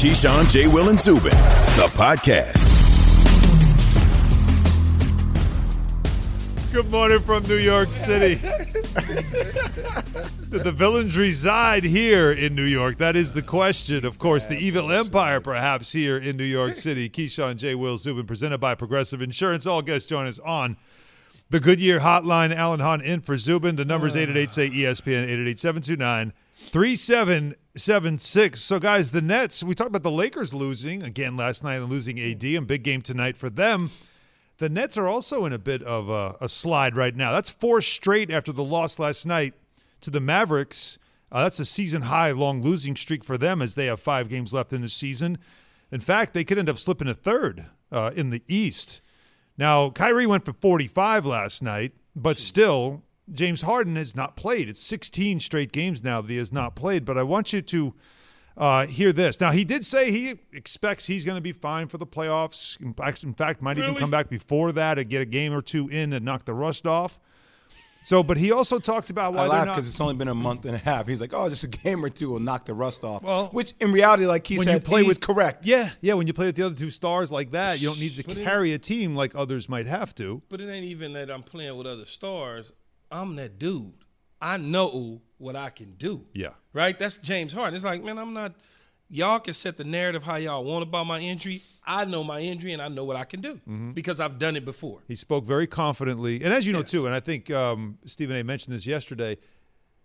Keyshawn, J. Will, and Zubin, the podcast. Good morning from New York City. Did the villains reside here in New York. That is the question. Of course, the evil empire perhaps here in New York City. Keyshawn J. Will Zubin, presented by Progressive Insurance. All guests join us on the Goodyear Hotline. Alan Hahn in for Zubin. The number's ah. 888 say ESPN 888 729 3776. So, guys, the Nets, we talked about the Lakers losing again last night and losing AD, and big game tonight for them. The Nets are also in a bit of a, a slide right now. That's four straight after the loss last night to the Mavericks. Uh, that's a season high long losing streak for them as they have five games left in the season. In fact, they could end up slipping a third uh, in the East. Now, Kyrie went for 45 last night, but still, James Harden has not played. It's 16 straight games now that he has not played. But I want you to uh, hear this. Now, he did say he expects he's going to be fine for the playoffs. In fact, in fact might even come back before that and get a game or two in and knock the rust off. So, but he also talked about why I they're laugh not. because it's only been a month and a half. He's like, oh, just a game or two will knock the rust off. Well, which in reality, like he when said, you play he's with correct. Yeah, yeah. When you play with the other two stars like that, you don't need to But it- carry a team like others might have to. But it ain't even that I'm playing with other stars. I'm that dude. I know what I can do. Yeah. Right? That's James Harden. It's like, man, I'm not. Y'all can set the narrative how y'all want about my injury. I know my injury and I know what I can do Mm-hmm. because I've done it before. He spoke very confidently, and as you know Yes. too, and I think um, Stephen A. mentioned this yesterday.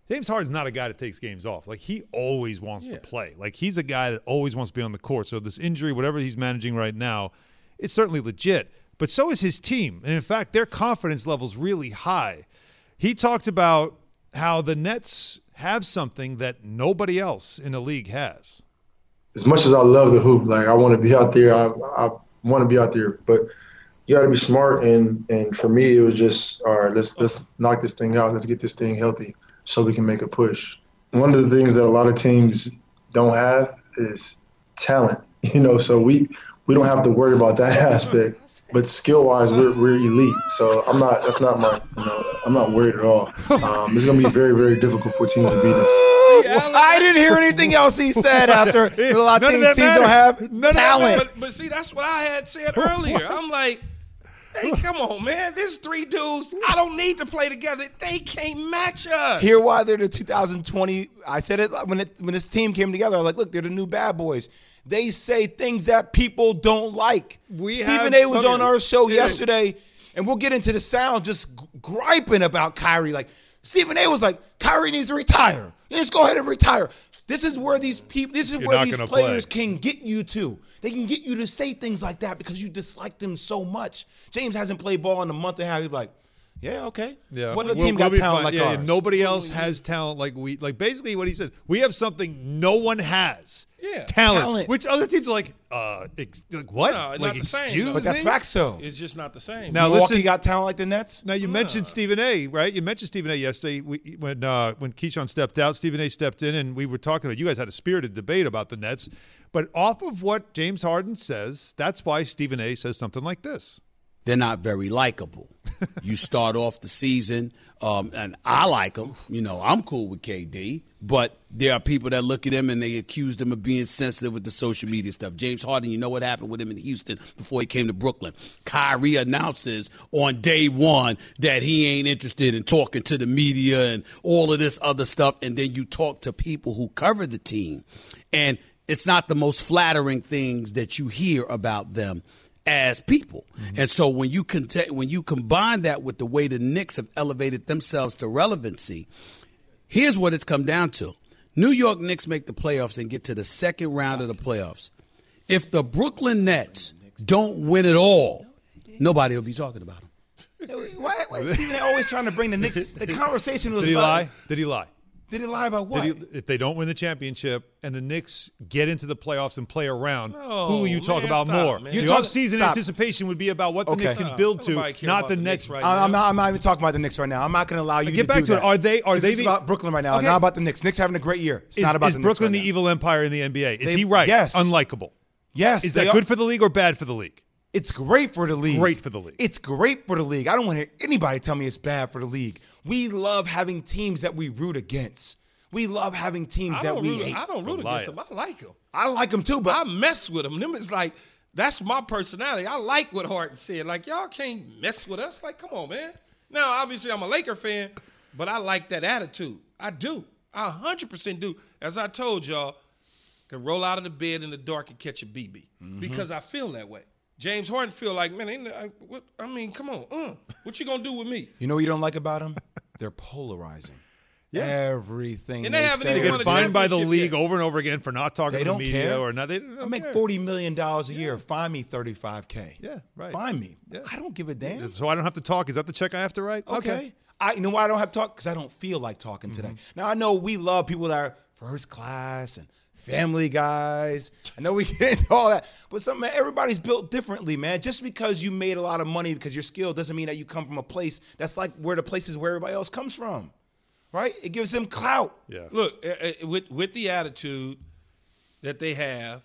James Harden's not a guy that takes games off. Like he always wants to play. Like he's a guy that always wants to be on the court. So this injury, whatever he's managing right now, it's certainly legit. But so is his team, and in fact, their confidence level's really high. He talked about how the Nets have something that nobody else in the league has. as much as I love the hoop, like I want to be out there, I, I want to be out there, but you got to be smart. And and for me, it was just all right. Let's let's knock this thing out. Let's get this thing healthy so we can make a push. One of the things that a lot of teams don't have is talent. You know, so we we don't have to worry about that aspect. But skill wise, we're, we're elite. So I'm not. That's not my. You know, I'm not worried at all. Um, it's gonna be very very difficult for teams to beat us. I didn't hear anything else he said after a lot None of of these that teams don't have None of that talent. But, but see, that's what I had said earlier. I'm like, hey, come on, man. There's three dudes. I don't need to play together. They can't match us. Hear why they're the 2020. I said it when it when this team came together. I was like, look, they're the new bad boys. They say things that people don't like. We Stephen A. was on our show Yeah. yesterday, and we'll get into the sound just griping about Kyrie. Like Stephen A. was like, Kyrie needs to retire. Just go ahead and retire. This is where these people. This is You're where these players play. can get you to. They can get you to say things like that because you dislike them so much. James hasn't played ball in a month and a half. He's like, yeah, okay. Yeah, What other We'll- team we'll got be talent fine. like yeah, yeah. Nobody else has talent like we. Like basically, what he said, we have something no one has. Yeah. talent, Talent. which other teams are like, uh, ex- like what? No, like not the same, excuse. But that's me? facts, though. It's just not the same. Now Milwaukee listen, got talent like the Nets. now you mentioned Stephen A. Right? You mentioned Stephen A. yesterday we, when uh, when Keyshawn stepped out. Stephen A. stepped in, and we were talking about. You guys had a spirited debate about the Nets, but off of what James Harden says, that's why Stephen A. says something like this. They're not very likable. you start off the season, um, and I like them. You know, I'm cool with KD, but there are people that look at him and they accuse him of being sensitive with the social media stuff. James Harden, you know what happened with him in Houston before he came to Brooklyn. Kyrie announces on day one that he ain't interested in talking to the media and all of this other stuff, and then you talk to people who cover the team, and it's not the most flattering things that you hear about them as people. Mm-hmm. And so when you cont- when you combine that with the way the Knicks have elevated themselves to relevancy, here's what it's come down to. New York Knicks make the playoffs and get to the second round of the playoffs. If the Brooklyn Nets don't win it all, nobody will be talking about them. Why, why is Stephen always trying to bring the Knicks? The conversation was Did he about, lie? Did he lie? Did he lie about what? He, if they don't win the championship and the Knicks get into the playoffs and play around, No, who will you talk man, about stop, more? man. The You're talking- offseason stop. anticipation would be about what the Okay. Knicks can build to, not the the next. Knicks right I- I'm now. not. I'm not even talking about the Knicks right now. I'm not going to allow you to Get to back do to it. Are they- Are they This is the- about Brooklyn right now. Okay. Not about the Knicks. Knicks having a great year. It's Is, not about is the Brooklyn Knicks the right evil empire in the NBA? Is They- he right? yes. Unlikable. Yes. Is that good for the league or bad for the league? It's great for the league. Great for the league. It's great for the league. I don't want to hear anybody tell me it's bad for the league. We love having teams that we root against. We love having teams that we root, hate. I don't root Goliath. against them. I like them. I like them too, but I mess with them. Them is like that's my personality. I like what Harden said. Like y'all can't mess with us. Like come on, man. Now obviously I'm a Laker fan, but I like that attitude. I do. I 100% do. As I told y'all, can roll out of the bed in the dark and catch a BB mm-hmm. because I feel that way. James Harden feel like man. Ain't, I, what, I mean, come on. Uh, what you gonna do with me? you know what you don't like about them? They're polarizing. Yeah. Everything And they haven't say even get fined by the league yet. over and over again for not talking They to the media care. or nothing. I make care. forty million dollars a year. Fine me thirty five k. Yeah, right. Fine me. Yeah. I don't give a damn. So I don't have to talk. Is that the check I have to write? Okay. I you know why I don't have to talk because I don't feel like talking today. Now I know we love people that are first class and family guys. I know we get into all that, but some man, everybody's built differently, man. Just because you made a lot of money because you're skilled doesn't mean that you come from a place that's like where the places where everybody else comes from, right? It gives them clout. Yeah. Look, uh, uh, with with the attitude that they have,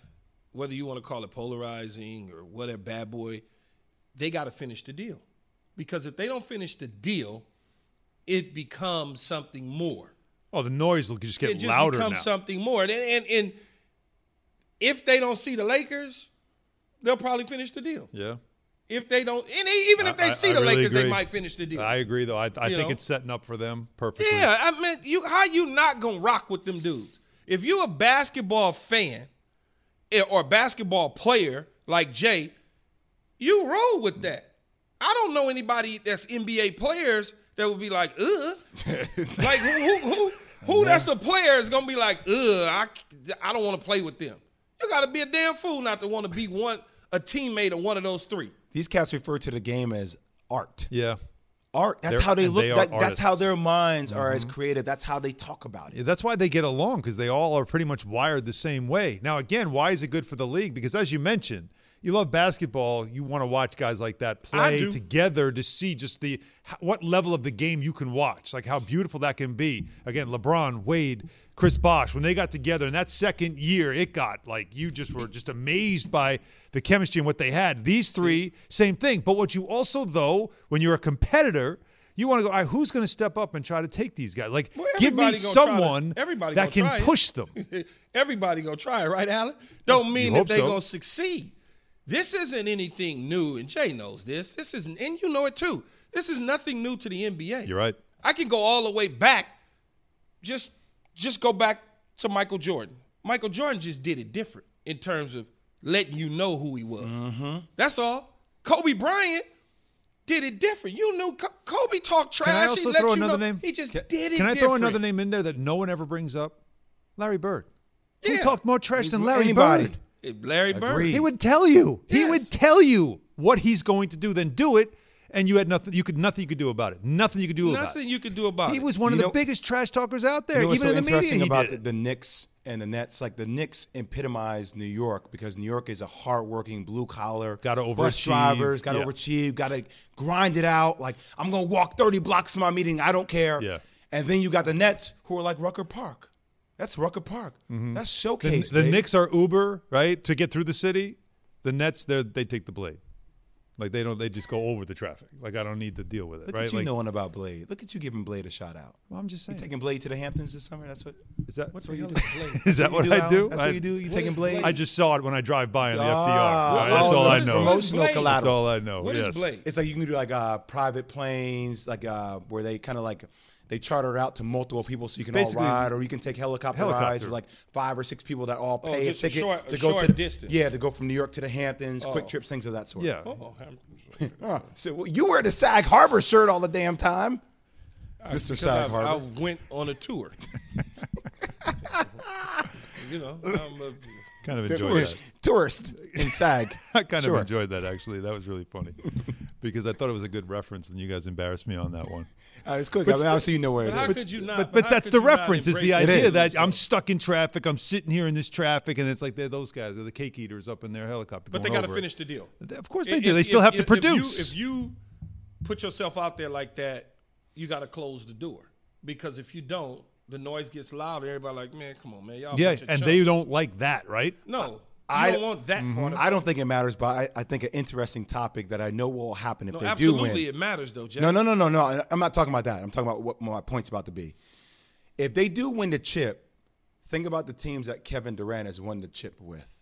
whether you want to call it polarizing or whatever, bad boy, they got to finish the deal. Because if they don't finish the deal, it becomes something more. Oh, the noise will just get it just louder becomes now. something more. And, and and if they don't see the Lakers, they'll probably finish the deal. yeah. If they don't, and even if they I- see I the really Lakers, they might finish the deal. I agree, though. I, I think know? it's setting up for them perfectly. Yeah, I mean, you how you not gonna rock with them dudes? If you're a basketball fan eh, or a basketball player like Jay, you roll with that. I don't know anybody that's NBA players that would be like, uh? ugh. like who who who, who that's a player is gonna be like, ugh, I, I don't want to play with them. You gotta be a damn fool not to want to be one a teammate of one of those three. These cats refer to the game as art. Yeah. Art. That's They're- how they look. they that, that's how their minds are as mm-hmm. creative. That's how they talk about it. Yeah, That's why they get along because they all are pretty much wired the same way. Now, again, why is it good for the league? Because as you mentioned, you love basketball. You want to watch guys like that play together to see just the what level of the game you can watch, like how beautiful that can be. Again, LeBron, Wade, Chris Bosh, when they got together in that second year, it got like you just were just amazed by the chemistry and what they had. These three, same thing. But what you also, though, when you're a competitor, you want to go, all right, who's going to step up and try to take these guys? Like, Well, give me someone everybody that can push them. Everybody gonna try it, right, Alan? Don't mean that hope they so. gonna succeed. This isn't anything new, and Jay knows this. This isn't, and you know it too. This is nothing new to the NBA. You're right. I can go all the way back. Just, just go back to Michael Jordan. Michael Jordan just did it different in terms of letting you know who he was. Mm-hmm. That's all. Kobe Bryant did it different. You knew Kobe talked trash. Can I he also let throw another know- name? He just Can- did it. Can I throw another name in there that no one ever brings up? Larry Bird. Who Yeah. talked more trash than Larry Anybody. Bird? Larry Bird. Agreed. He would tell you. He would tell you what he's going to do, then do it, and you had nothing. You could nothing you could do about it. Nothing you could do about it. Nothing it. you could do about He it. He was one of You the know- biggest trash talkers out there, You know even so in the media. interesting He about did the, the Knicks and the Nets? Like the Knicks epitomize New York because New York is a hardworking blue collar, Gotta bus overachieve, drivers, got to yeah. overachieve, got to grind it out. Like I'm gonna walk 30 blocks to my meeting. I don't care. Yeah. And then you got the Nets who are like Rucker Park. That's Rucker Park. That's Mm-hmm. The, showcase. the baby. Knicks are Uber, right, to get through the city. The Nets, they they take the blade. Like they don't, they just go over the traffic. Like I don't need to deal with it, Look right? at you like, knowing about Blade. Look at you giving Blade a shout out. Well, I'm just saying. You saying. taking Blade to the Hamptons this summer? That's what. is that What's what you do? is that you what do, I do? That's I, what you do. You taking Blade? I just saw it when I drive by on the FDR. Ah, right? That's oh, all I the know. Promotional Blade? collateral. That's all I know. What is yes. Blade? It's like you can do like uh, private planes, like uh, where they kind of like they charter it out to multiple people so you can all basically ride, or you can take helicopter, helicopter. rides with like five or six people that all oh, pay just a a ticket short- to a go short to the, distance. Yeah, to go from New York to the Hamptons, quick Oh. trips, things of that sort. Yeah. Oh, I'm- Oh, so well, you wear the Sag Harbor shirt all the damn time, Mr. Sag I, I Harbor. went on a tour. you know, I'm a, Kind of enjoyed Tourist, that. tourist in Sag. I kind Sure. of enjoyed that actually. That was really funny because I thought it was a good reference, and you guys embarrassed me on that one. Uh, it's quick. But I mean, still- obviously you know where it but how is. could you not? But but how that's could the you reference is the idea is. that I'm stuck in traffic. I'm sitting here in this traffic, and it's like they're those guys, they're the cake eaters up in their helicopter. But they got to finish the deal. Of course they If- do. They if- still have to if- if you- produce. If you, put yourself out there like that, you got to close the door because if you don't, the noise gets louder. Everybody like, man, come on, man, y'all. yeah, and chumps." they don't like that, right? No, I- don't want that Mm-hmm. part of I don't think it matters, but I, I think an interesting topic that I know will happen if No, they do win. Absolutely, it matters though, Jeff. No, no, no, no, no. I'm not talking about that. I'm talking about what my point's about to be. If they do win the chip, think about the teams that Kevin Durant has won the chip with.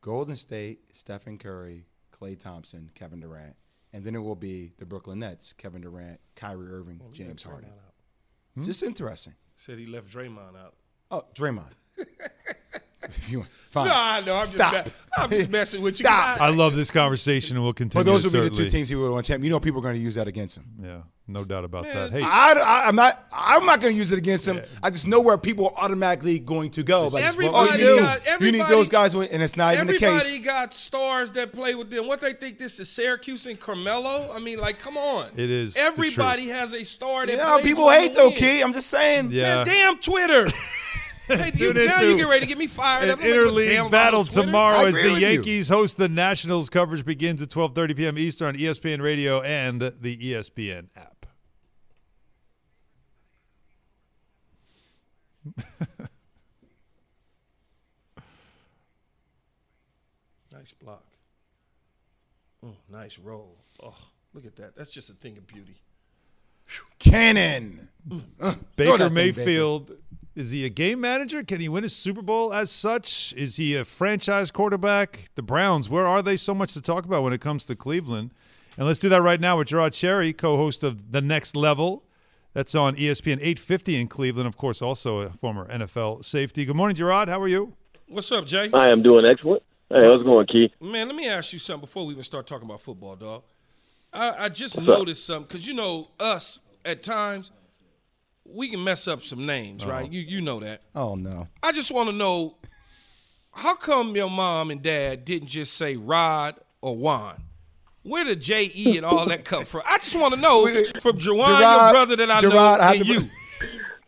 Golden State, Stephen Curry, Klay Thompson, Kevin Durant. And then it will be the Brooklyn Nets, Kevin Durant, Kyrie Irving, James Harden. It's just interesting. Said he left Draymond out. Oh, Draymond. If you want- Fine. No, I know. I'm Stop. just, me- I'm just messing with you. 'cause Stop. I love this conversation, and we'll continue. But those would be the two teams he would want to champion. You know, people are going to use that against him. Yeah, no doubt about Man, that. Hey, I, I, am not. I'm not going to use it against him. I just know where people are automatically going to go. Like, Everybody oh, you, got- you need those guys, and it's not even the case. Everybody case. got stars that play with them. What they think this is Syracuse and Carmelo? I mean, like, come on. It is the Everybody has a star that. Yeah, plays people hate though. Key. I'm just saying. Yeah. Man, damn Twitter. hey, you, Tune now you get ready to get me fired an up. I'm gonna go damn interleague about battle tomorrow as the with you. Yankees host the Nationals. Coverage begins at 12:30 p.m. Eastern on ESPN Radio and the ESPN app. Nice block. Oh, nice roll. Oh, look at that. That's just a thing of beauty. Cannon. Mm. Uh, throw Baker that thing, Mayfield is he a game manager? Can he win a Super Bowl as such? Is he a franchise quarterback? The Browns, where are they? So much to talk about when it comes to Cleveland. And let's do that right now with Je'Rod Cherry, co-host of The Next Level. That's on ESPN 850 in Cleveland. Of course, also a former NFL safety. Good morning, Gerard. How are you? What's up, Jay? I am doing excellent. Hey, how's it going, Key? Man, let me ask you something before we even start talking about football, dog. I, I just noticed something because you know us at times we can mess up some names, right? You you know that. Oh no. I just want to know how come your mom and dad didn't just say Rod or Juan? Where did J E and all that come from? I just want to know from Jawan, your brother that I Je'Rod, know, I and you.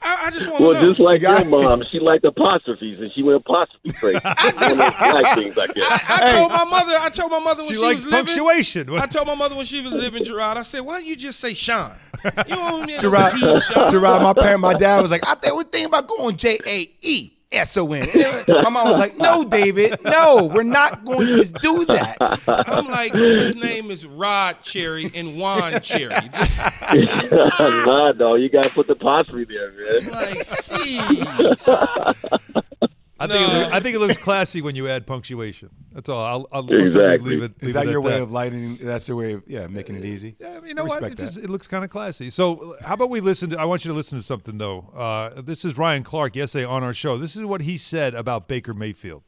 I, I just want to Well, know. just like your mom, she liked apostrophes, and she went apostrophe crazy. I just like things like that. I told my mother. I told my mother when She she, likes was living. I told my mother when she was living, Je'Rod. I said, "Why don't you just say Sean? You don't need Gerard, no P, Sean. Je'Rod, my parent, my dad was like, I think we think about going J A E S O N. My mom was like, No, David, no, we're not going to do that. I'm like, his name is Rod Cherry and Juan Cherry. Just nah, dog, you gotta put the apostrophe there, man. like, see. I think, it, No. loo- I think it looks classy when you add punctuation. That's all. I'll, I'll Exactly. certainly leave it. Is leave that it your way that. of lighting? That's your way of yeah, making it easy. Yeah, you know I what? It, just, it looks kind of classy. So, how about we listen to? I want you to listen to something though. Uh, this is Ryan Clark yesterday on our show. This is what he said about Baker Mayfield.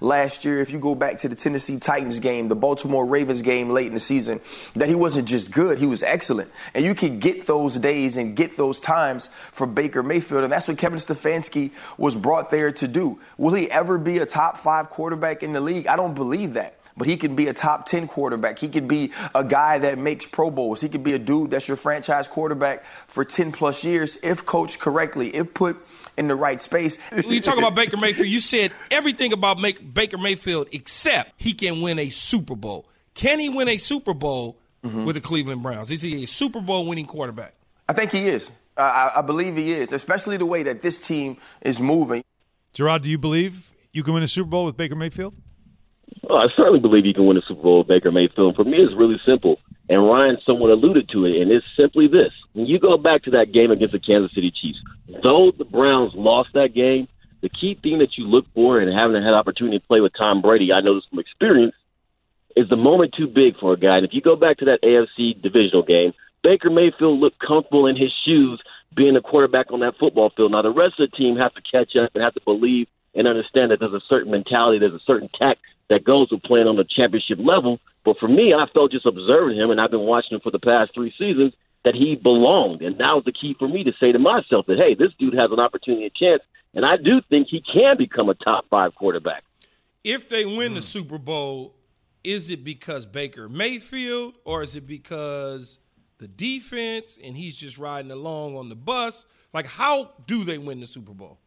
Last year, if you go back to the Tennessee Titans game, the Baltimore Ravens game late in the season, that he wasn't just good, he was excellent. And you can get those days and get those times for Baker Mayfield. And that's what Kevin Stefanski was brought there to do. Will he ever be a top five quarterback in the league? I don't believe that. But he can be a top 10 quarterback. He can be a guy that makes Pro Bowls. He can be a dude that's your franchise quarterback for 10 plus years if coached correctly, if put in the right space. You talk about Baker Mayfield, you said everything about make, Baker Mayfield except he can win a Super Bowl. Can he win a Super Bowl mm-hmm. with the Cleveland Browns? Is he a Super Bowl winning quarterback? I think he is. I, I- I believe he is, especially the way that this team is moving. Je'Rod, do you believe you can win a Super Bowl with Baker Mayfield? Well, I certainly believe you can win a Super Bowl with Baker Mayfield. For me, it's really simple, and Ryan somewhat alluded to it, and it's simply this. When you go back to that game against the Kansas City Chiefs, though the Browns lost that game, the key thing that you look for and having had opportunity to play with Tom Brady, I know this from experience, is the moment too big for a guy. And if you go back to that AFC divisional game, Baker Mayfield looked comfortable in his shoes being a quarterback on that football field. Now the rest of the team have to catch up and have to believe and understand that there's a certain mentality, there's a certain tact that goes with playing on the championship level. But for me, I felt just observing him, and I've been watching him for the past three seasons, that he belonged. And that was the key for me to say to myself that, hey, this dude has an opportunity, a chance, and I do think he can become a top five quarterback. If they win the Super Bowl, is it because Baker Mayfield or is it because the defense and he's just riding along on the bus? Like, how do they win the Super Bowl?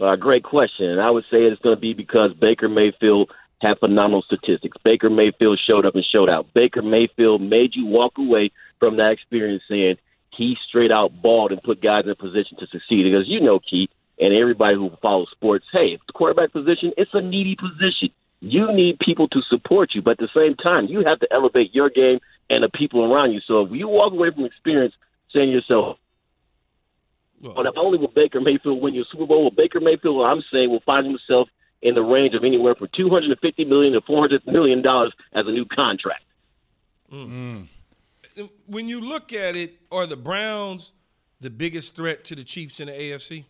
Uh, great question. And I would say it's going to be because Baker Mayfield had phenomenal statistics. Baker Mayfield showed up and showed out. Baker Mayfield made you walk away from that experience saying he straight out balled and put guys in a position to succeed. Because you know, Keith, and everybody who follows sports, hey, it's the quarterback position, it's a needy position. You need people to support you, but at the same time, you have to elevate your game and the people around you. So if you walk away from experience saying to yourself, But if only will Baker Mayfield win your Super Bowl, will Baker Mayfield, I'm saying, will find himself in the range of anywhere from 250 million to 400 million dollars as a new contract. Mm. Mm. When you look at it, are the Browns the biggest threat to the Chiefs in the AFC?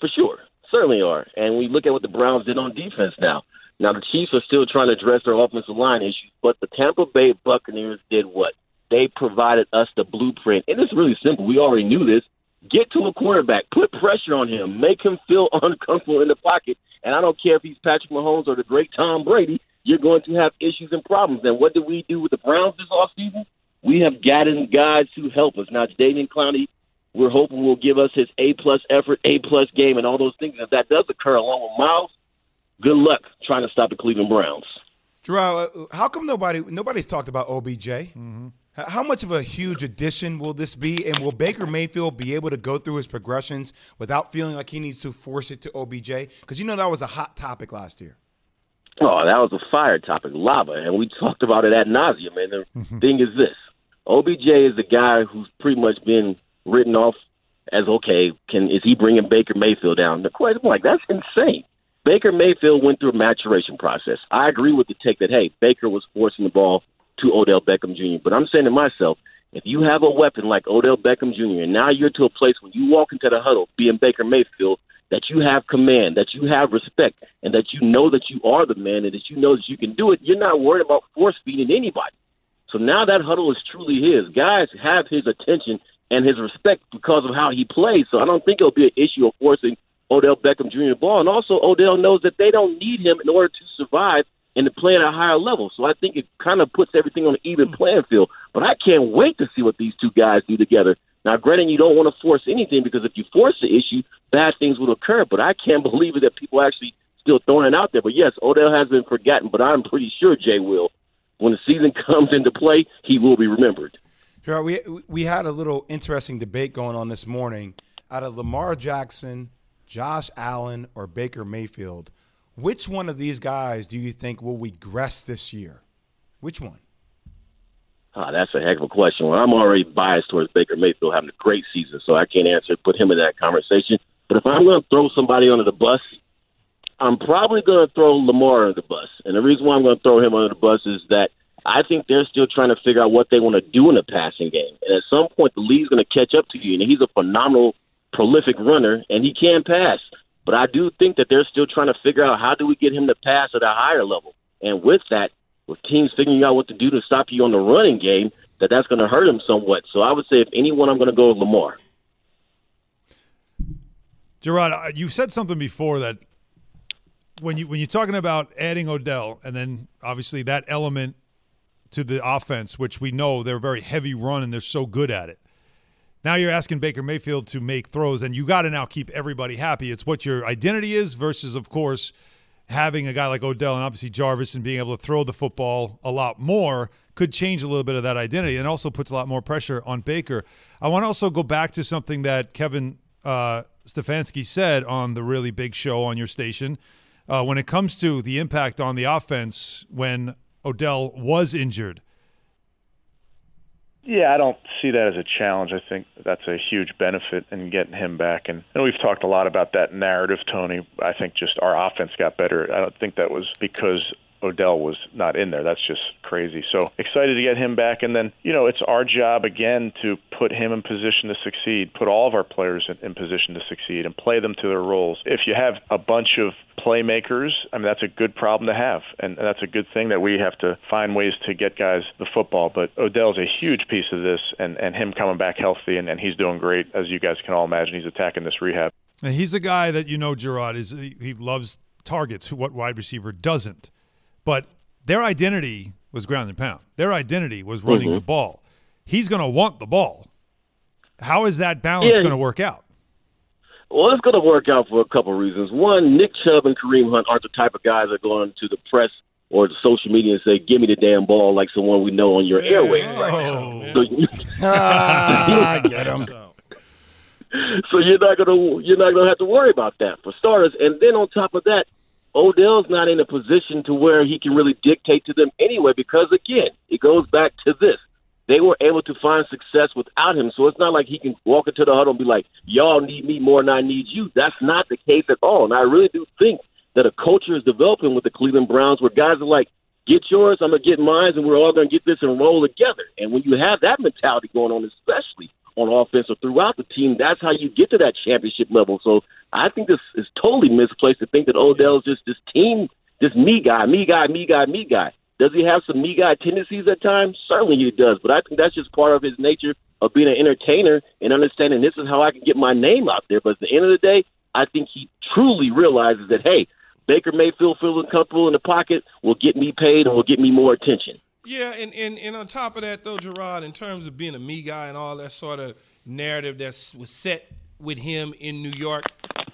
For sure. Certainly are. And we look at what the Browns did on defense now. Now, the Chiefs are still trying to address their offensive line issues, but the Tampa Bay Buccaneers did what? They provided us the blueprint. And it's really simple. We already knew this. Get to a quarterback, put pressure on him, make him feel uncomfortable in the pocket. And I don't care if he's Patrick Mahomes or the great Tom Brady, you're going to have issues and problems. And what did we do with the Browns this offseason? We have gotten guys to help us. Now, Jadeveon Clowney we're hoping will give us his A plus effort, A plus game, and all those things. If that does occur along with Myles, good luck trying to stop the Cleveland Browns. Je'Rod, uh, how come nobody nobody's talked about OBJ? H- How much of a huge addition will this be, and will Baker Mayfield be able to go through his progressions without feeling like he needs to force it to OBJ? Because you know that was a hot topic last year. Oh, that was a fire topic, lava, and we talked about it at nauseum. And the mm-hmm. thing is this: OBJ is the guy who's pretty much been written off as okay. Can is he bringing Baker Mayfield down? The question, I'm like, that's insane. Baker Mayfield went through a maturation process. I agree with the take that hey, Baker was forcing the ball to Odell Beckham Jr. But I'm saying to myself, if you have a weapon like Odell Beckham Jr. and now you're to a place when you walk into the huddle, being Baker Mayfield, that you have command, that you have respect, and that you know that you are the man, and that you know that you can do it, you're not worried about force feeding anybody. So now that huddle is truly his. Guys have his attention and his respect because of how he plays. So I don't think it'll be an issue of forcing Odell Beckham Jr. ball. And also, Odell knows that they don't need him in order to survive and to play at a higher level. So I think it kind of puts everything on an even hmm. playing field. But I can't wait to see what these two guys do together. Now, granted, you don't want to force anything because if you force the issue, bad things will occur. But I can't believe it that people are actually still throwing it out there. But yes, Odell has been forgotten, but I'm pretty sure Jay will. When the season comes into play, he will be remembered. Je'Rod, we we had a little interesting debate going on this morning. Out of Lamar Jackson, Josh Allen, or Baker Mayfield, which one of these guys do you think will regress this year? Which one? Ah, that's a heck of a question. Well, I'm already biased towards Baker Mayfield having a great season, so I can't answer put him in that conversation. But if I'm going to throw somebody under the bus, I'm probably going to throw Lamar under the bus. And the reason why I'm going to throw him under the bus is that I think they're still trying to figure out what they want to do in the passing game. And at some point, the league's going to catch up to you. And he's a phenomenal, prolific runner, and he can pass. But I do think that they're still trying to figure out how do we get him to pass at a higher level. And with that, with teams figuring out what to do to stop you on the running game, that that's going to hurt him somewhat. So I would say, if anyone, I'm going to go with Lamar. Je'Rod, uh, you said something before that when you when you're talking about adding Odell, and then obviously that element to the offense, which we know they're very heavy run and they're so good at it. Now you're asking Baker Mayfield to make throws, and you got to now keep everybody happy. It's what your identity is versus, of course, having a guy like Odell and obviously Jarvis and being able to throw the football a lot more could change a little bit of that identity and also puts a lot more pressure on Baker. I want to also go back to something that Kevin uh, Stefanski said on the really big show on your station uh, when it comes to the impact on the offense when Odell was injured. Yeah, I don't see that as a challenge. I think that's a huge benefit in getting him back. And, and we've talked a lot about that narrative, Tony. I think just our offense got better. I don't think that was because Odell was not in there. That's just crazy. So excited to get him back. And then, you know, it's our job again to put him in position to succeed, put all of our players in, in position to succeed, and play them to their roles. If you have a bunch of playmakers, I mean, that's a good problem to have. And that's a good thing that we have to find ways to get guys the football. But Odell's a huge piece of this, and, and him coming back healthy, and, and he's doing great. As you guys can all imagine, he's attacking this rehab. And he's a guy that you know, Je'Rod is he loves targets. What wide receiver doesn't? But their identity was ground and pound. Their identity was running Mhm. the ball. He's going to want the ball. How is that balance Yeah. going to work out? Well, it's going to work out for a couple of reasons. One, Nick Chubb and Kareem Hunt aren't the type of guys that are going to the press or the social media and say, "Give me the damn ball," like someone we know on your airwaves right now. So, you- Ah, get him. so you're not gonna you're not gonna have to worry about that for starters. And then on top of that, Odell's not in a position to where he can really dictate to them anyway. Because again, it goes back to this: they were able to find success without him. So it's not like he can walk into the huddle and be like, "Y'all need me more than I need you." That's not the case at all. And I really do think that a culture is developing with the Cleveland Browns where guys are like, "Get yours, I'm gonna get mine, and we're all gonna get this and roll together." And when you have that mentality going on, especially on offense or throughout the team, that's how you get to that championship level. So I think this is totally misplaced to think that Odell's just this team, this me guy, me guy, me guy, me guy. Does he have some me guy tendencies at times? Certainly he does, but I think that's just part of his nature of being an entertainer and understanding this is how I can get my name out there. But at the end of the day, I think he truly realizes that hey, Baker Mayfield feeling comfortable in the pocket will get me paid and will get me more attention. Yeah, and, and, and on top of that, though, Je'Rod, in terms of being a me guy and all that sort of narrative that was set with him in New York,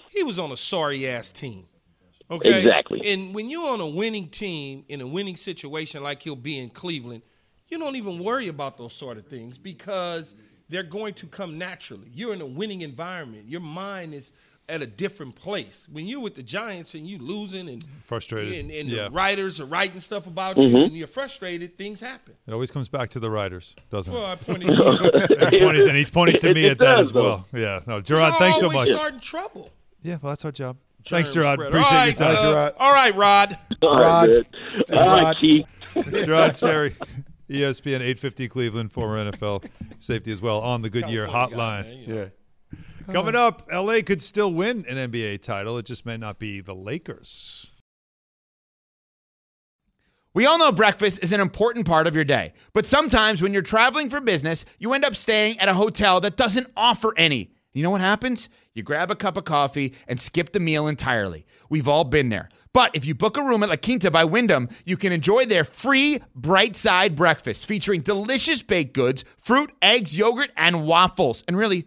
he was on a sorry ass team. Okay. Exactly. And when you're on a winning team in a winning situation like he'll be in Cleveland, you don't even worry about those sort of things because they're going to come naturally. You're in a winning environment. Your mind is at a different place. When you're with the Giants and you losing and Frustrated. and, and Yeah. the writers are writing stuff about Mm-hmm. you and you're frustrated, things happen. It always comes back to the writers, doesn't Well, it? I pointed to you. He pointed, and he's pointing to me it at that does, as well. Yeah. No, Je'Rod, Y'all thanks so always much. Starting trouble. Yeah, well, that's our job. Thanks, Je'Rod. spread. Appreciate all your time. uh, Je'Rod. all right, Rod. All Rod. right, man. Rod. Je'Rod Cherry, ESPN 850 Cleveland, former NFL safety as well, on the Goodyear California guy, hotline. man, you know. Yeah. Coming up, LA could still win an NBA title. It just may not be the Lakers. We all know breakfast is an important part of your day, but sometimes when you're traveling for business, you end up staying at a hotel that doesn't offer any. You know what happens? You grab a cup of coffee and skip the meal entirely. We've all been there. But if you book a room at La Quinta by Wyndham, you can enjoy their free bright side breakfast featuring delicious baked goods, fruit, eggs, yogurt, and waffles. And really,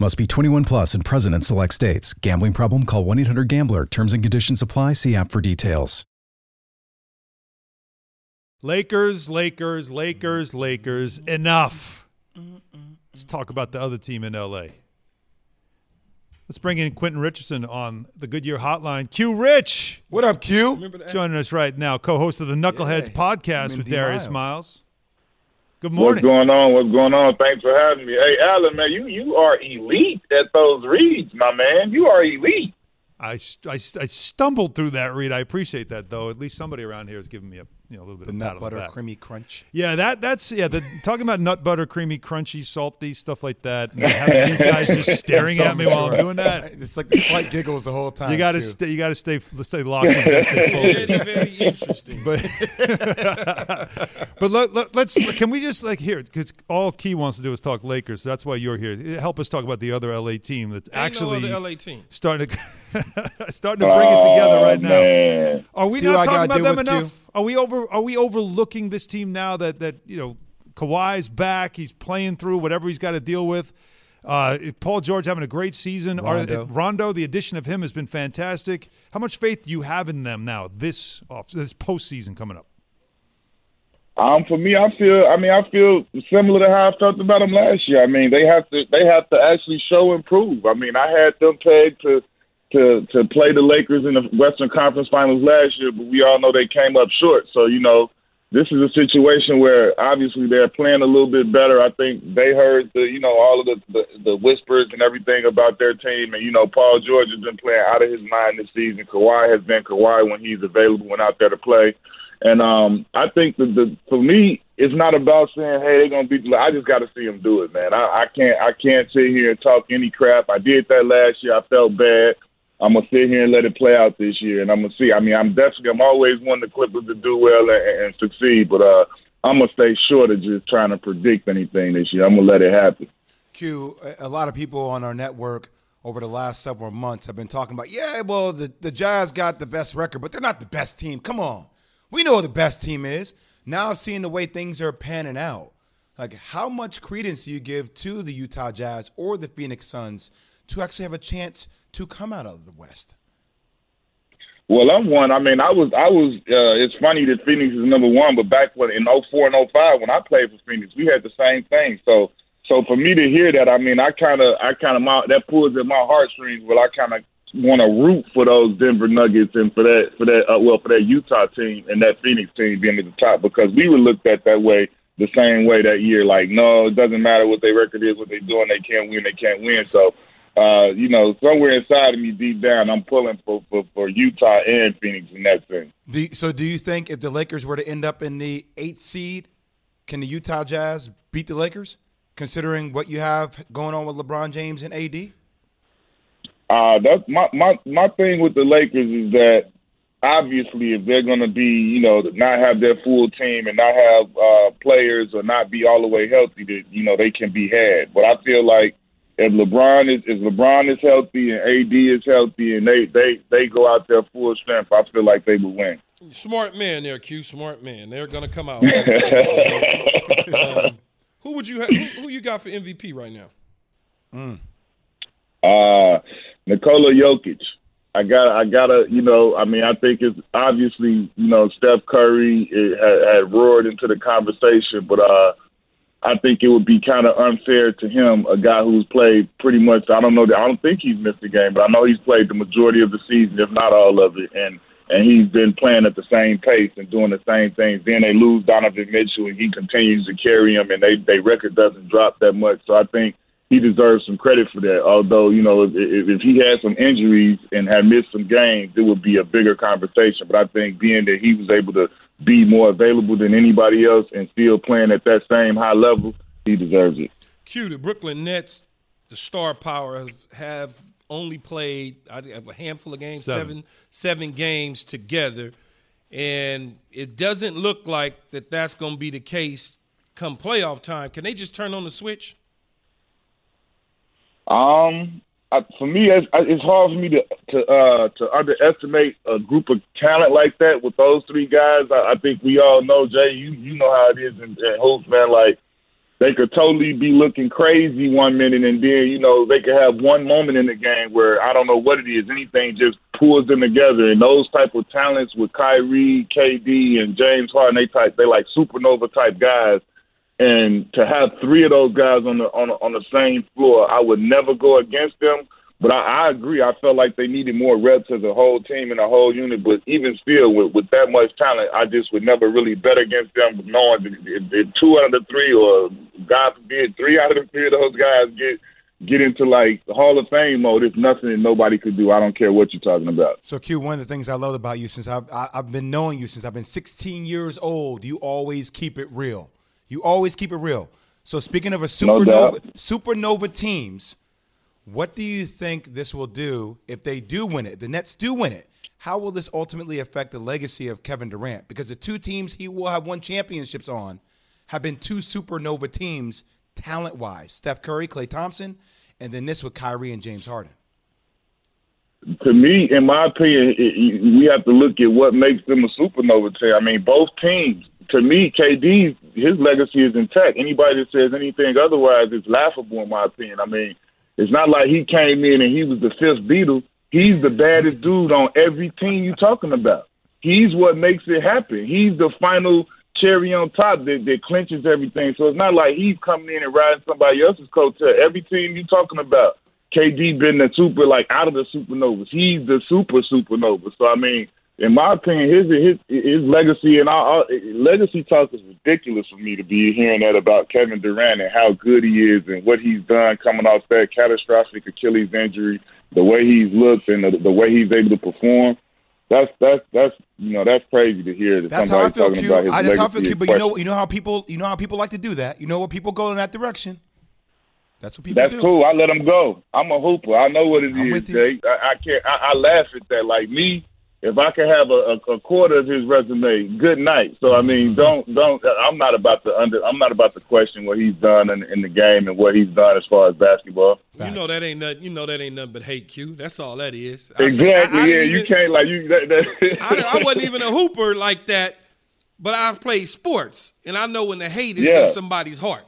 Must be 21 plus and present in select states. Gambling problem? Call 1 800 Gambler. Terms and conditions apply. See app for details. Lakers, Lakers, Lakers, Lakers. Enough. Let's talk about the other team in LA. Let's bring in Quentin Richardson on the Goodyear Hotline. Q Rich What up, Q? Joining us right now, co-host of the Knuckleheads Yeah, podcast I'm with D. Darius Miles. Miles. Good morning. What's going on? What's going on? Thanks for having me. Hey, Alan, man, you you are elite at those reads, my man. You are elite. I, st- I, st- I stumbled through that read. I appreciate that though. At least somebody around here is giving me a you know a little bit The of nut pat the butter back. creamy crunch. Yeah, that that's yeah. The talking about nut butter, creamy, crunchy, salty stuff like that. And having these guys just staring So at me while I'm doing that. It's like the slight giggles the whole time. You got to stay. You got to stay. Let's stay locked in. stay. Very, very interesting. But but let, let, let's can we just like here because all Key wants to do is talk Lakers. That's why you're here. Help us talk about the other LA team that's Ain't no actually other LA team. starting to starting to bring it together Oh, right now. man. Are we See not talking about them with, Q? enough? Are we over? Are we overlooking this team now that that you know Kawhi's back? He's playing through whatever he's got to deal with. Uh, Paul George having a great season. Are- Rondo. Rondo, the addition of him has been fantastic. How much faith do you have in them now? This off this postseason coming up. Um, for me, I feel. I mean, I feel similar to how I felt about them last year. I mean, they have to. They have to actually show and prove. I mean, I had them pegged to to to play the Lakers in the Western Conference Finals last year, but we all know they came up short. So you know, this is a situation where obviously they're playing a little bit better. I think they heard the you know all of the the, the whispers and everything about their team, and you know Paul George has been playing out of his mind this season. Kawhi has been Kawhi when he's available when out there to play. And um, I think that the for me, it's not about saying, "Hey, they're gonna beat." I just got to see them do it, man. I, I can't, I can't sit here and talk any crap. I did that last year. I felt bad. I'm gonna sit here and let it play out this year, and I'm gonna see. I mean, I'm definitely, I'm always wanting the Clippers to do well and, and succeed, but uh, I'm gonna stay short of just trying to predict anything this year. I'm gonna let it happen. Q, a- lot of people on our network over the last several months have been talking about, yeah, well, the, the Jazz got the best record, but they're not the best team. Come on. We know the best team is. Now seeing the way things are panning out, like how much credence do you give to the Utah Jazz or the Phoenix Suns to actually have a chance to come out of the West? Well, I'm one. I mean, I was, I was. Uh, it's funny that Phoenix is number one, but back when in 04 and 05, when I played for Phoenix, we had the same thing. So, so for me to hear that, I mean, I kind of, I kind of, that pulls at my heartstrings. Well, I kind of want to root for those Denver Nuggets and for that, for that, uh, well, for that Utah team and that Phoenix team being at the top because we were looked at that way the same way that year. Like, no, it doesn't matter what their record is, what they're doing, they can't win, they can't win. So uh, you know, somewhere inside of me, deep down, I'm pulling for, for, for Utah and Phoenix in that thing. Do you, so, do you think if the Lakers were to end up in the eighth seed, can the Utah Jazz beat the Lakers, considering what you have going on with LeBron James and AD? Uh, that's my, my my thing with the Lakers is that obviously if they're going to be, you know, not have their full team and not have uh, players or not be all the way healthy, that you know they can be had. But I feel like if LeBron is if LeBron is healthy and AD is healthy and they they they go out there full strength, I feel like they would win. Smart man there, Q. Smart man. They're going to come out. um, who would you have, who, who, you got for MVP right now? Mm. Uh, Nikola Jokic. I got I gotta you know I mean I think it's obviously you know Steph Curry had, had roared into the conversation, but uh I think it would be kind of unfair to him, a guy who's played pretty much. I don't know. I don't think he's missed a game, but I know he's played the majority of the season, if not all of it, and and he's been playing at the same pace and doing the same things. Then they lose Donovan Mitchell, and he continues to carry him, and they they record doesn't drop that much. So I think he deserves some credit for that. Although you know, if, if he had some injuries and had missed some games, it would be a bigger conversation. But I think being that he was able to be more available than anybody else and still playing at that same high level, he deserves it. Q, the Brooklyn Nets, the star power have, have only played I have a handful of games, seven. seven seven games together, and it doesn't look like that that's going to be the case come playoff time. Can they just turn on the switch? Um, For me, it's, it's hard for me to to uh, to underestimate a group of talent like that with those three guys. I, I think we all know, Jay. You you know how it is in, in hoops, man. Like they could totally be looking crazy one minute, and then you know they could have one moment in the game where I don't know what it is. Anything just pulls them together, and those type of talents with Kyrie, KD, and James Harden, they type they like supernova type guys and to have three of those guys on the on the, on the same floor, I would never go against them. But I, I agree. I felt like they needed more reps as a whole team and a whole unit. But even still, with, with that much talent, I just would never really bet against them, knowing that two out of the three, or God forbid, three out of the three of those guys get get into like Hall of Fame mode, it's nothing that nobody could do. I don't care what you're talking about. So, Q, one of the things I love about you since I've, I've been knowing you since I've been 16 years old, you always keep it real. You always keep it real. So speaking of a supernova, no supernova teams, what do you think this will do if they do win it? The Nets do win it. How will this ultimately affect the legacy of Kevin Durant? Because the two teams he will have won championships on have been two supernova teams talent wise Steph Curry, Klay Thompson, and then this with Kyrie and James Harden. To me, in my opinion, it, we have to look at what makes them a supernova team. I mean, both teams to me, KD, his legacy is intact. Anybody that says anything otherwise is laughable, in my opinion. I mean, it's not like he came in and he was the fifth Beatle. He's the baddest dude on every team you're talking about. He's what makes it happen. He's the final cherry on top that, that clinches everything. So it's not like he's coming in and riding somebody else's coattail. Every team you're talking about, KD been the super, like out of the supernovas. He's the super supernova. So I mean, in my opinion, his his his legacy and our, legacy talk is ridiculous for me to be hearing that about Kevin Durant and how good he is and what he's done coming off that catastrophic Achilles injury, the way he's looked and the, the way he's able to perform. That's that's that's you know that's crazy to hear. That that's how I feel, Q. I, that's how I feel, Q. But you know you know how people you know how people like to do that. You know what people go in that direction. That's what people That's do. cool. I let them go. I'm a hooper. I know what it I'm is, Jay. I, I can't. I, I laugh at that. Like me, if I could have a, a, a quarter of his resume, good night. So I mean, don't don't. I'm not about to under. I'm not about to question what he's done in, in the game and what he's done as far as basketball. You know that ain't nothing. You know that ain't nothing but hate. Q. That's all that is. I said, Exactly. I- I yeah, didn't you can't like you. That, that, I, I wasn't even a hooper like that, but I played sports, and I know when the hate is Yeah. in somebody's heart,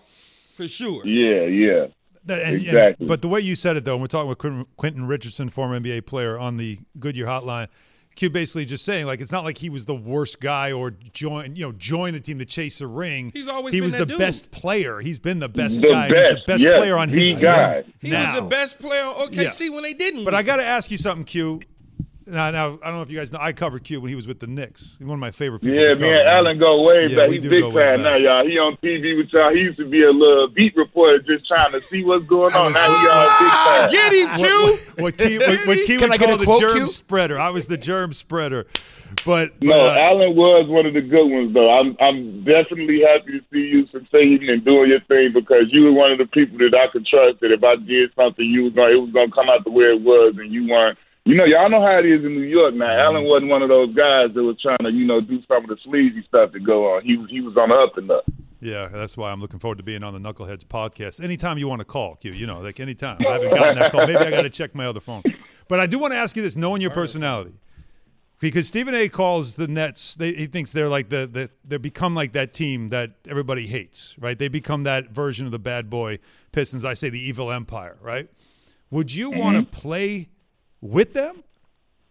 for sure. Yeah, yeah. That- and- and- Exactly. but the way you said it, though, and we're talking with Quentin, Quentin Richardson, former NBA player, on the Goodyear Hotline. Q basically just saying like it's not like he was the worst guy or join you know join the team to chase a ring. He's always he been was that the dude. best player. He's been the best The guy. He's the best, best yes, player on his team. guy. He now. was the best player on OKC Yeah. when they didn't. But win. I got to ask you something, Q. Now, now, I don't know if you guys know. I covered Q when he was with the Knicks. He's one of my favorite people. Yeah, to cover, me and Alan go way Yeah, back. He's big go way fan now, y'all. He on TV with y'all. He used to be a little beat reporter just trying to see what's going on. Now he all big fan. Get him, Q. What Key, what, what Key would call the quote, germ Q? spreader. I was the germ spreader. But, but No, uh, Alan was one of the good ones, though. I'm I'm definitely happy to see you succeeding and doing your thing because you were one of the people that I could trust. That if I did something, you was gonna it was gonna come out the way it was, and you weren't. You know, y'all know how it is in New York now. Mm-hmm. Alan wasn't one of those guys that was trying to, you know, do some of the sleazy stuff that go on. He was he was on the up and up. yeah, that's why I'm looking forward to being on the Knuckleheads podcast. Anytime you want to call, Q, you know, like anytime. I haven't gotten that call. Maybe I got to check my other phone. But I do want to ask you this, knowing your personality. Because Stephen A. calls the Nets, they, he thinks they're like the, the they become like that team that everybody hates, right? They become that version of the bad boy Pistons. I say the evil empire, right? Would you want to mm-hmm. play with them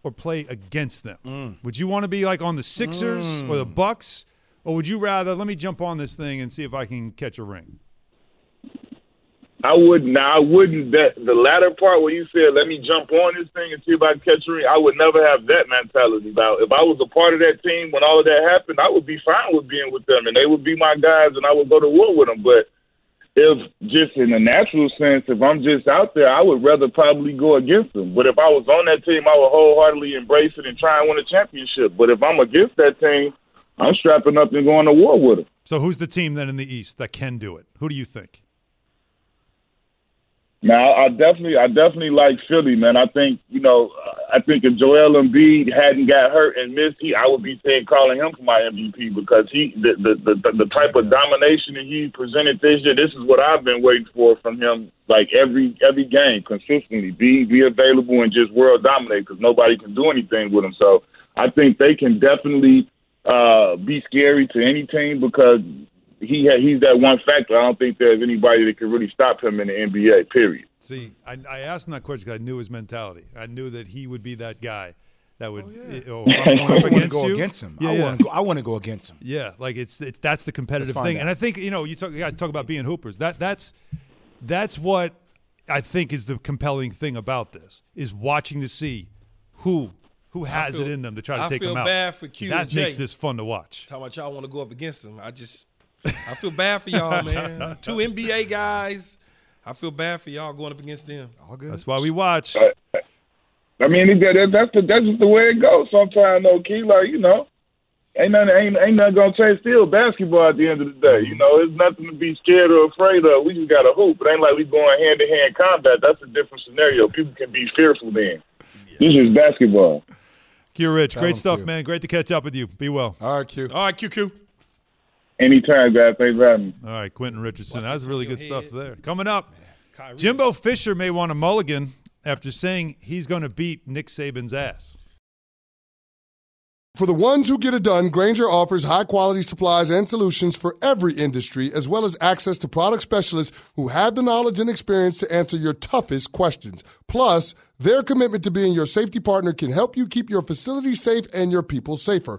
or play against them? Mm. Would you want to be like on the Sixers mm. or the Bucks, or would you rather let me jump on this thing and see if I can catch a ring? I wouldn't. Now, I wouldn't. That the latter part where you said, "Let me jump on this thing and see if I can catch a ring." I would never have that mentality. About if I was a part of that team when all of that happened, I would be fine with being with them, and they would be my guys, and I would go to war with them. But if just in a natural sense, if I'm just out there, I would rather probably go against them. But if I was on that team, I would wholeheartedly embrace it and try and win a championship. But if I'm against that team, I'm strapping up and going to war with them. So who's the team then in the East that can do it? Who do you think? Now, I definitely, I definitely like Philly, man. I think, you know, I think if Joel Embiid hadn't got hurt and missed, he, I would be saying calling him for my MVP because he, the, the, the, the type of domination that he presented this year, this is what I've been waiting for from him. Like every every game, consistently be be available and just world dominate because nobody can do anything with him. So I think they can definitely uh, be scary to any team because he ha- he's that one factor. I don't think there's anybody that can really stop him in the NBA. Period. See, I, I asked him that question because I knew his mentality. I knew that he would be that guy that would oh, eh, oh I I'm want to go you. against him. Yeah, I yeah. want to go. I want to go against him. Yeah, like it's it's that's the competitive thing, out. and I think you know you, talk, you guys talk about being hoopers. That that's that's what I think is the compelling thing about this is watching to see who who has feel- it in them to try to I take feel them out. I feel bad for Q That makes this fun to watch. Talking about y'all want to go up against them. I just, I feel bad for y'all, man. Two NBA guys. I feel bad for y'all going up against them. All good. That's why we watch. Uh, I mean, that, that's the, that's just the way it goes. Sometimes, though, key, like you know, ain't nothing ain't, ain't nothing gonna change. Still basketball at the end of the day. You know, it's nothing to be scared or afraid of. We just got to hoop. It ain't like we going hand to hand combat. That's a different scenario. People can be fearful then. This is basketball. Q Rich, great stuff, Q. man. Great to catch up with you. Be well. All right, Q. All right, QQ. Anytime, guys. Thanks for having me. All right, Quentin Richardson. That was really good stuff there. Coming up, Jimbo Fisher may want a mulligan after saying he's going to beat Nick Saban's ass. For the ones who get it done, Grainger offers high quality supplies and solutions for every industry, as well as access to product specialists who have the knowledge and experience to answer your toughest questions. Plus, their commitment to being your safety partner can help you keep your facility safe and your people safer.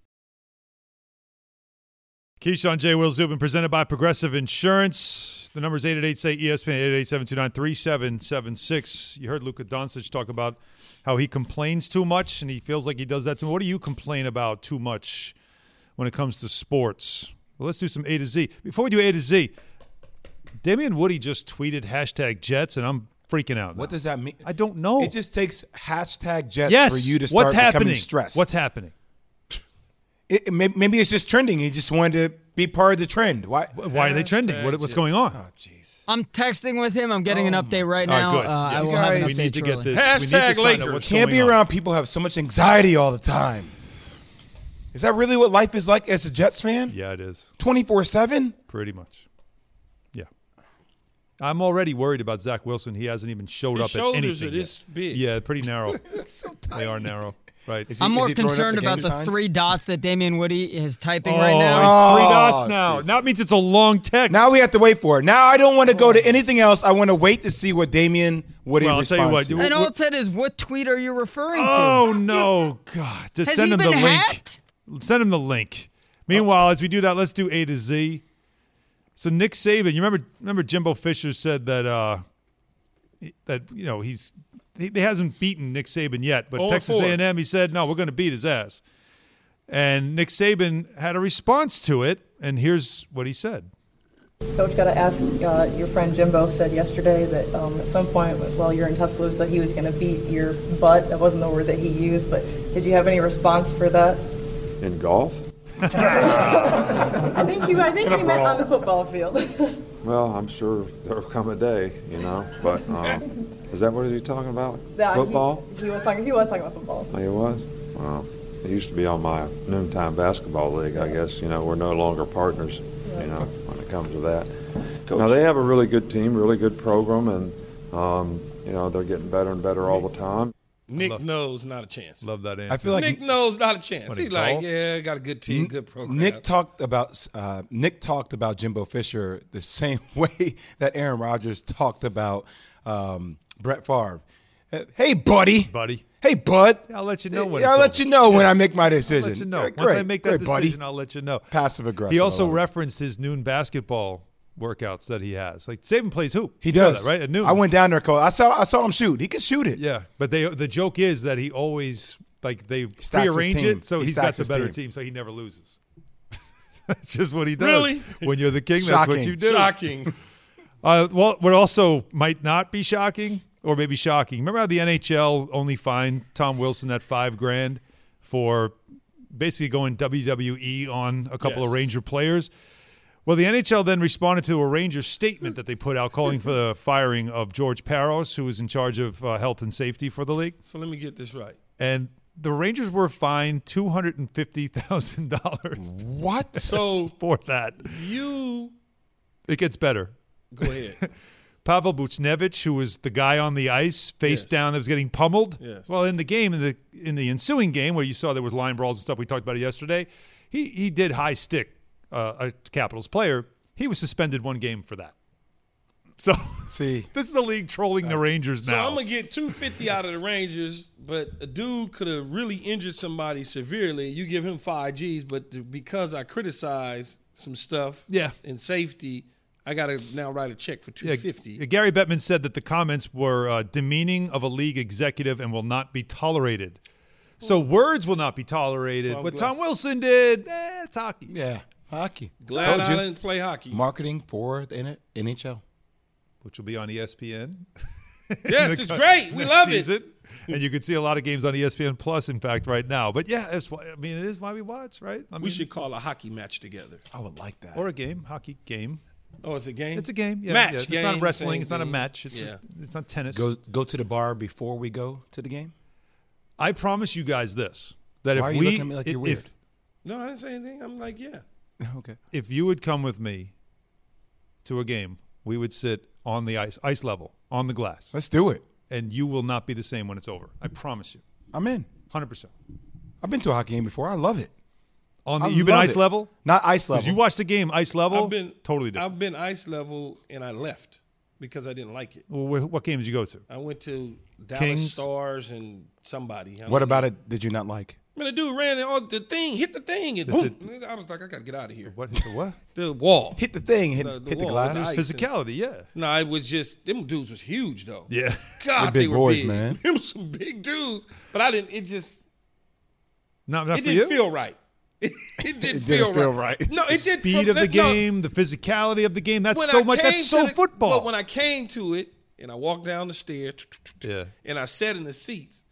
Keyshawn J. Will Zubin presented by Progressive Insurance. The number is 888 say ESPN 888 729 3776. You heard Luka Doncic talk about how he complains too much and he feels like he does that too. What do you complain about too much when it comes to sports? Well, let's do some A to Z. Before we do A to Z, Damien Woody just tweeted hashtag Jets, and I'm freaking out. What does that mean? I don't know. It just takes hashtag Jets yes. for you to start What's becoming happening? stressed. What's happening? It, it maybe it's just trending. He just wanted to be part of the trend. Why? Why are they trending? What, what's going on? Oh, jeez. I'm texting with him. I'm getting an update right All right, now. good. Uh, I Yes. will have an Guys, update we need to get shortly. this- we need to Hashtag find out Lakers. Can't be going on. around people who have so much anxiety all the time. Is that really what life is like as a Jets fan? Yeah, it is. 24 7? Pretty much. Yeah. I'm already worried about Zach Wilson. He hasn't even showed His up at shoulders anything. are this yet. big. Yeah, pretty narrow. so They are narrow. Right. I'm more concerned about the three dots that Damien Woody is typing Oh, right now. it's three Oh, dots now. Now it means it's a long text. Now we have to wait for it. Now I don't want to go to anything else. I want to wait to see what Damien Woody Well, I'll tell you what, to. and all it said is, "What tweet are you referring Oh to?" Oh no, God! Just Has send he him been the link. hacked? Send him the link. Meanwhile, as we do that, let's do A to Z. So Nick Saban, you remember? Remember Jimbo Fisher said that uh, that you know he's he, he hasn't beaten Nick Saban yet, but Oh, Texas four. A&M he said no, we're going to beat his ass. And Nick Saban had a response to it, and here's what he said. Coach, got to ask. Uh, your friend Jimbo said yesterday that um, at some point, while you're in Tuscaloosa, he was going to beat your butt. That wasn't the word that he used, but did you have any response for that? In golf? I think he, I think he meant on the football field. Well, I'm sure there'll come a day, you know. But um, is that what he's talking about? That- he- Football? He, was talking. He was talking about football. Oh, he was. Well, he used to be on my noontime basketball league. I guess you know we're no longer partners. You know when it comes to that. Now they have a really good team, really good program, and um, you know they're getting better and better all the time. Nick knows not a chance. Love that answer. I feel like Nick knows not a chance. He's like, golf? yeah, got a good team, good program. Nick talked about uh, Nick talked about Jimbo Fisher the same way that Aaron Rodgers talked about um, Brett Favre. Uh, Hey, buddy, buddy. Hey, bud. I'll let you know when. I'll let over. you know when I make my decision. I'll decision. let you know. Yeah, Once I make that great, buddy. decision, I'll let you know. Passive aggressive. He also referenced his noon basketball workouts that he has. Like Saban plays hoop. He You does that, right at noon. I went down there, coach. I saw I saw him shoot. He can shoot it. Yeah, but they the joke is that he always like they stacks his it so He he's got the better team. team. so he never loses. that's just what he does. Really? When you're the king, that's what you do. Shocking. Uh, well, what also might not be shocking, or maybe shocking. Remember how the NHL only fined Tom Wilson that five grand for basically going WWE on a couple of Ranger players? Well, the NHL then responded to a Rangers statement that they put out calling for the firing of George Parros, who was in charge of uh, health and safety for the league. So let me get this right. And the Rangers were fined two hundred and fifty thousand dollars. What? So for that, you it gets better. go ahead. Pavel Buchnevich, who was the guy on the ice, face Yes. down, that was getting pummeled. Yes. Well, in the game, in the in the ensuing game, where you saw there was line brawls and stuff, we talked about it yesterday. He he did high stick uh, a Capitals player. He was suspended one game for that. So see, this is the league trolling the Rangers now. So. I'm gonna get 250 out of the Rangers, but a dude could have really injured somebody severely. You give him five G's, but because I criticize some stuff, Yeah. in safety, I gotta now write a check for Yeah, 250. Gary Bettman said that the comments were uh, demeaning of a league executive and will not be tolerated. So words will not be tolerated. So what glad- Tom Wilson did, eh, it's hockey. Yeah, hockey. Glad Told I you. didn't play hockey. Marketing for the NHL. which will be on ESPN. Yes, it's great. We love it. it. And you can see a lot of games on ESPN Plus, in fact, right now. But yeah, it's, why- I mean, it is why we watch, right? I we mean, should call a hockey match together. I would like that. or a game, hockey game. Oh, it's a game. It's a game. Yeah, match. yeah. It's game, not wrestling. It's not a match. It's, yeah. it's not tennis. Go go to the bar before we go to the game. I promise you guys this: that Why are if you we, looking at me like if, you're weird? if no, I didn't say anything. I'm like, yeah. okay. if you would come with me to a game, we would sit on the ice, ice level, on the glass, Let's do it. and you will not be the same when it's over. I promise you, I'm in. hundred percent. I've been to a hockey game before. I love it. On the, I you've been ice it. level? Not ice level. You watched the game ice level? I've been totally different. I've been ice level and I left because I didn't like it. Well, wh- what games did you go to? I went to Dallas Kings? Stars and somebody. What don't about know. it did you not like? Man, the dude ran and all the thing, hit the thing, and The- boom. I was like, I gotta get out of here. What hit the what? The wall. Hit the thing, hit, hit the glass. with It's ice and- physicality, yeah. No, it was just them dudes was huge though. Yeah. God, big they were boys, big. man. Them some big dudes, but I didn't. It just Not, not it for didn't you? feel right. It, didn't, feel right. It didn't feel, feel right. right. No, it did. speed of the game, the physicality of the game. That's so much. That's so football. But when I came to it and I walked down the stairs, yeah. and I sat in the seats,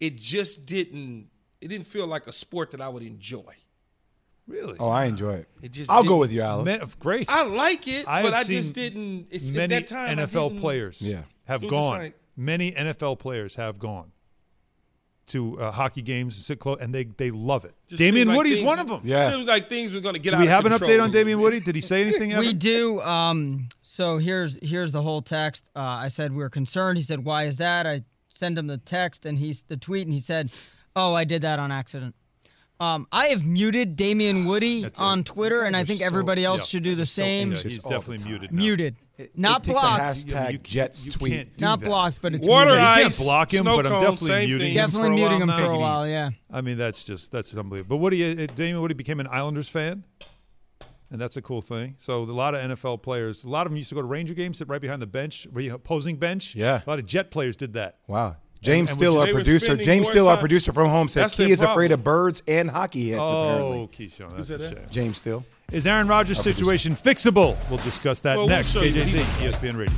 it just didn't. It didn't feel like a sport that I would enjoy. Really? Oh, I enjoy it. It just I'll go didn't- with you, Alan. Man, great. I like it, I but I just didn't. It's, many at that time, NFL players Yeah. have It gone. like- many NFL players have gone to uh, hockey games and sit close, and they they love it. Just Damien like Woody's things- one of them. Yeah. Seems like things were going to get Do out we have an update on little Damien. Woody? Did he say anything? We do. Um, so here's here's the whole text. Uh, I said we are concerned. He said, "Why is that?" I sent him the text and he's the tweet, and he said, "Oh, I did that on accident." Um, I have muted Damien Woody That's on it. Twitter, and I think so- everybody else yeah, should do the are so same. He's definitely muted now. Muted, It- not it blocked. hashtag You- Jets you tweet. can't do that. blocked, but it's Water muted. You ice, can't block him, snow but I'm cone, definitely same muting thing. him Definitely for a muting while him now. for a while. Yeah. I mean, that's just that's unbelievable. But Woody, uh, Damien Woody became an Islanders fan, and that's a cool thing. So a lot of NFL players, a lot of them used to go to Ranger games, sit right behind the bench, opposing bench. Yeah. a lot of Jet players did that. Wow. James and Still, we're our just- They were producer. James more Still, our producer from home, said he their is afraid of birds and hockey hits. Oh, apparently. Oh, Keyshawn, that's said a that? shame. James Still. Is Aaron Rodgers' situation fixable? We'll discuss that Well, we'll next. show KJC, ESPN Radio.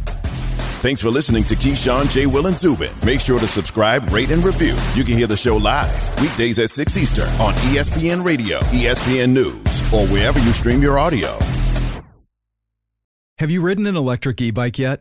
Thanks for listening to Keyshawn, J. Will, and Zubin. Make sure to subscribe, rate, and review. You can hear the show live weekdays at 6 Eastern on ESPN Radio, ESPN News, or wherever you stream your audio. Have you ridden an electric e bike yet?